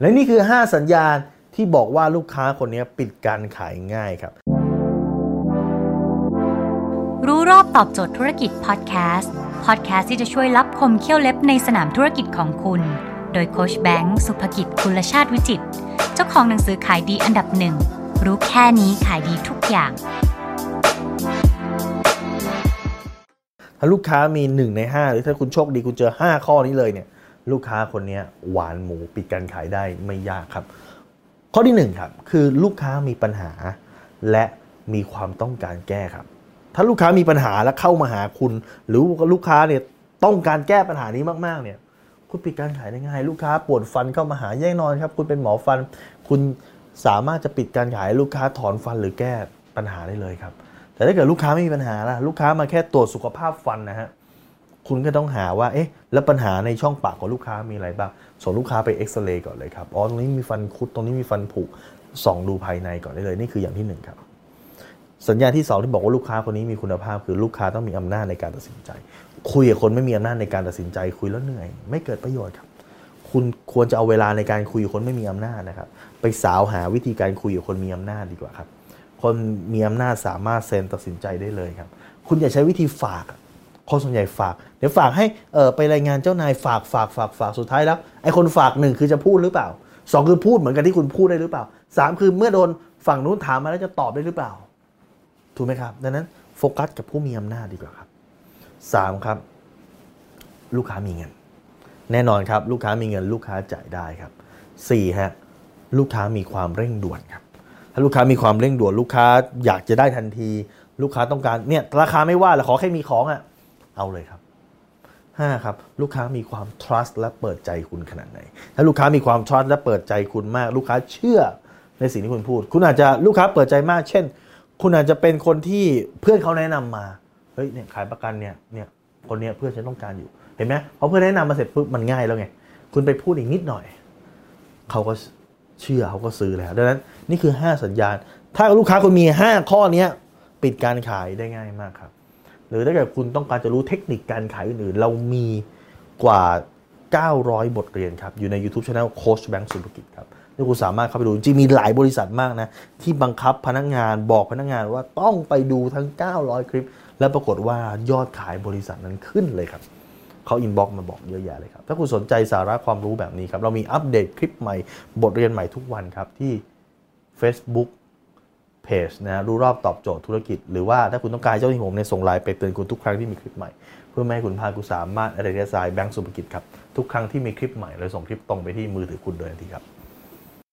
และนี่คือ 5 สัญญาณที่บอกว่าลูกค้าคนนี้ปิดการขายง่ายครับ รู้รอบตอบโจทย์ธุรกิจพอดแคสต์พอดแคสต์ที่จะช่วยรับคมเขี้ยวเล็บในสนามธุรกิจของคุณ โดยโคชแบงค์สุภกิจคุณชาติวิจิต เจ้าของหนังสือขายดีอันดับหนึ่งรู้แค่นี้ขายดีทุกอย่าง ถ้าลูกค้ามี 1 ใน 5 หรือถ้าคุณโชคดีคุณเจอ 5 ข้อนี้เลยเนี่ย ลูกค้าคนนี้หวานหมูปิดการขายได้ไม่ยากครับ ข้อที่1ครับคือลูกค้ามีปัญหา และมีความต้องการแก้ครับ ถ้าลูกค้ามีปัญหาและเข้ามาหาคุณ หรือลูกค้าเนี่ยต้องการแก้ปัญหานี้มากๆเนี่ยคุณปิดการขายได้ง่าย ลูกค้าปวดฟันเข้ามาหาแย่นอนครับ คุณเป็นหมอฟัน คุณสามารถจะปิดการขายลูกค้าถอนฟันหรือแก้ปัญหาได้เลยครับ แต่ถ้าเกิดลูกค้าไม่มีปัญหาล่ะลูกค้ามาแค่ตรวจสุขภาพฟันนะฮะ คุณก็ต้องหาว่าเอ๊ะแล้วปัญหาในช่องปากของลูกค้ามีอะไรบ้างส่งลูกค้าไปเอ็กซเรย์ก่อนเลยครับอ๋อตรงนี้มีฟันคุดตรงนี้มีฟันผุส่องดูภายในก่อนได้เลยนี่คืออย่างที่หนึ่งครับสัญญาที่2ที่บอกว่าลูกค้าคนนี้มีคุณภาพคือลูกค้าต้องมีอำนาจในการตัดสินใจ คุยกับคนไม่มีอำนาจในการตัดสินใจ คุยแล้วเหนื่อย ไม่เกิดประโยชน์ครับ คุณควรจะเอาเวลาในการคุยกับคนไม่มีอำนาจนะครับ ไปสาวหาวิธีการคุยกับคนมีอำนาจดีกว่าครับ คนมีอำนาจสามารถเซ็นตัดสินใจได้เลยครับ คุณอย่าใช้วิธีฝาก คนส่วนใหญ่ฝาก เดี๋ยวฝากให้เออไปรายงานเจ้านายฝากฝากฝากฝากสุดท้ายแล้วไอ้คนฝากหนึ่งคือจะพูดหรือเปล่าสองคือพูดเหมือนกันที่คุณพูดได้หรือเปล่าสามคือเมื่อโดนฝั่งนู้นถามมาแล้วจะตอบได้หรือเปล่า ถูกไหมครับ ดังนั้นโฟกัสกับผู้มีอำนาจดีกว่าครับสามครับ ลูกค้ามีเงิน แน่นอนครับ ลูกค้ามีเงิน ลูกค้าจ่ายได้ครับสี่ฮะลูกค้ามีความเร่งด่วนครับถ้าลูกค้ามีความเร่งด่วน ลูกค้าอยากจะได้ทันที ลูกค้าต้องการเนี่ยราคาไม่ว่าแต่ขอแค่มีของอะ่ะ เอาเลยครับ 5. ครับลูกค้ามีความ trust และเปิดใจคุณขนาดไหน ถ้าลูกค้ามีความ trust และเปิดใจคุณมาก ลูกค้าเชื่อในสิ่งที่คุณพูด คุณอาจจะลูกค้าเปิดใจมาก เช่น คุณอาจจะเป็นคนที่เพื่อนเขาแนะนำมาเฮ้ยเนี่ยขายประกันเนี่ยเนี่ยคนเนี้ยเพื่อนฉันต้องการอยู่เห็นไหมพอเพื่อนแนะนำมาเสร็จปุ๊บมันง่ายแล้วไงคุณไปพูดอีกนิดหน่อยเขาก็เชื่อเขาก็ซื้อแล้วดังนั้นนี่คือ 5 สัญญาณ ถ้าลูกค้าคุณมี 5 ข้อนี้ปิดการขายได้ง่ายมากครับ หรือถ้าเกิดคุณต้องการจะรู้เทคนิคการขายอื่นๆ เรามีกว่า 900 บทเรียนครับ อยู่ใน YouTube Channel โค้ชแบงค์สุภกิจครับที่คุณสามารถเข้าไปดูจริงมีหลายบริษัทมากนะ ที่บังคับพนักงานบอกพนักงานว่าต้องไปดูทั้ง 900 คลิป แล้วปรากฏว่ายอดขายบริษัทนั้นขึ้นเลยครับเขา inbox มาบอกเยอะแยะเลยครับ ถ้าคุณสนใจสาระความรู้แบบนี้ครับ เรามีอัปเดตคลิปใหม่บทเรียนใหม่ทุกวันครับที่ Facebook page นะรู้รอบตอบโจทย์ธุรกิจ หรือว่าถ้าคุณต้องการเจ้าหน้าที่ผมในส่งไลน์ไปเตือนคุณทุกครั้งที่มีคลิปใหม่ เพื่อไม่ให้คุณพลาดคุณสามารถอะไรได้สายแบงก์สุภกิจครับทุกครั้งที่มีคลิปใหม่เราส่งคลิปตรงไปที่มือถือคุณโดยทันทีครับ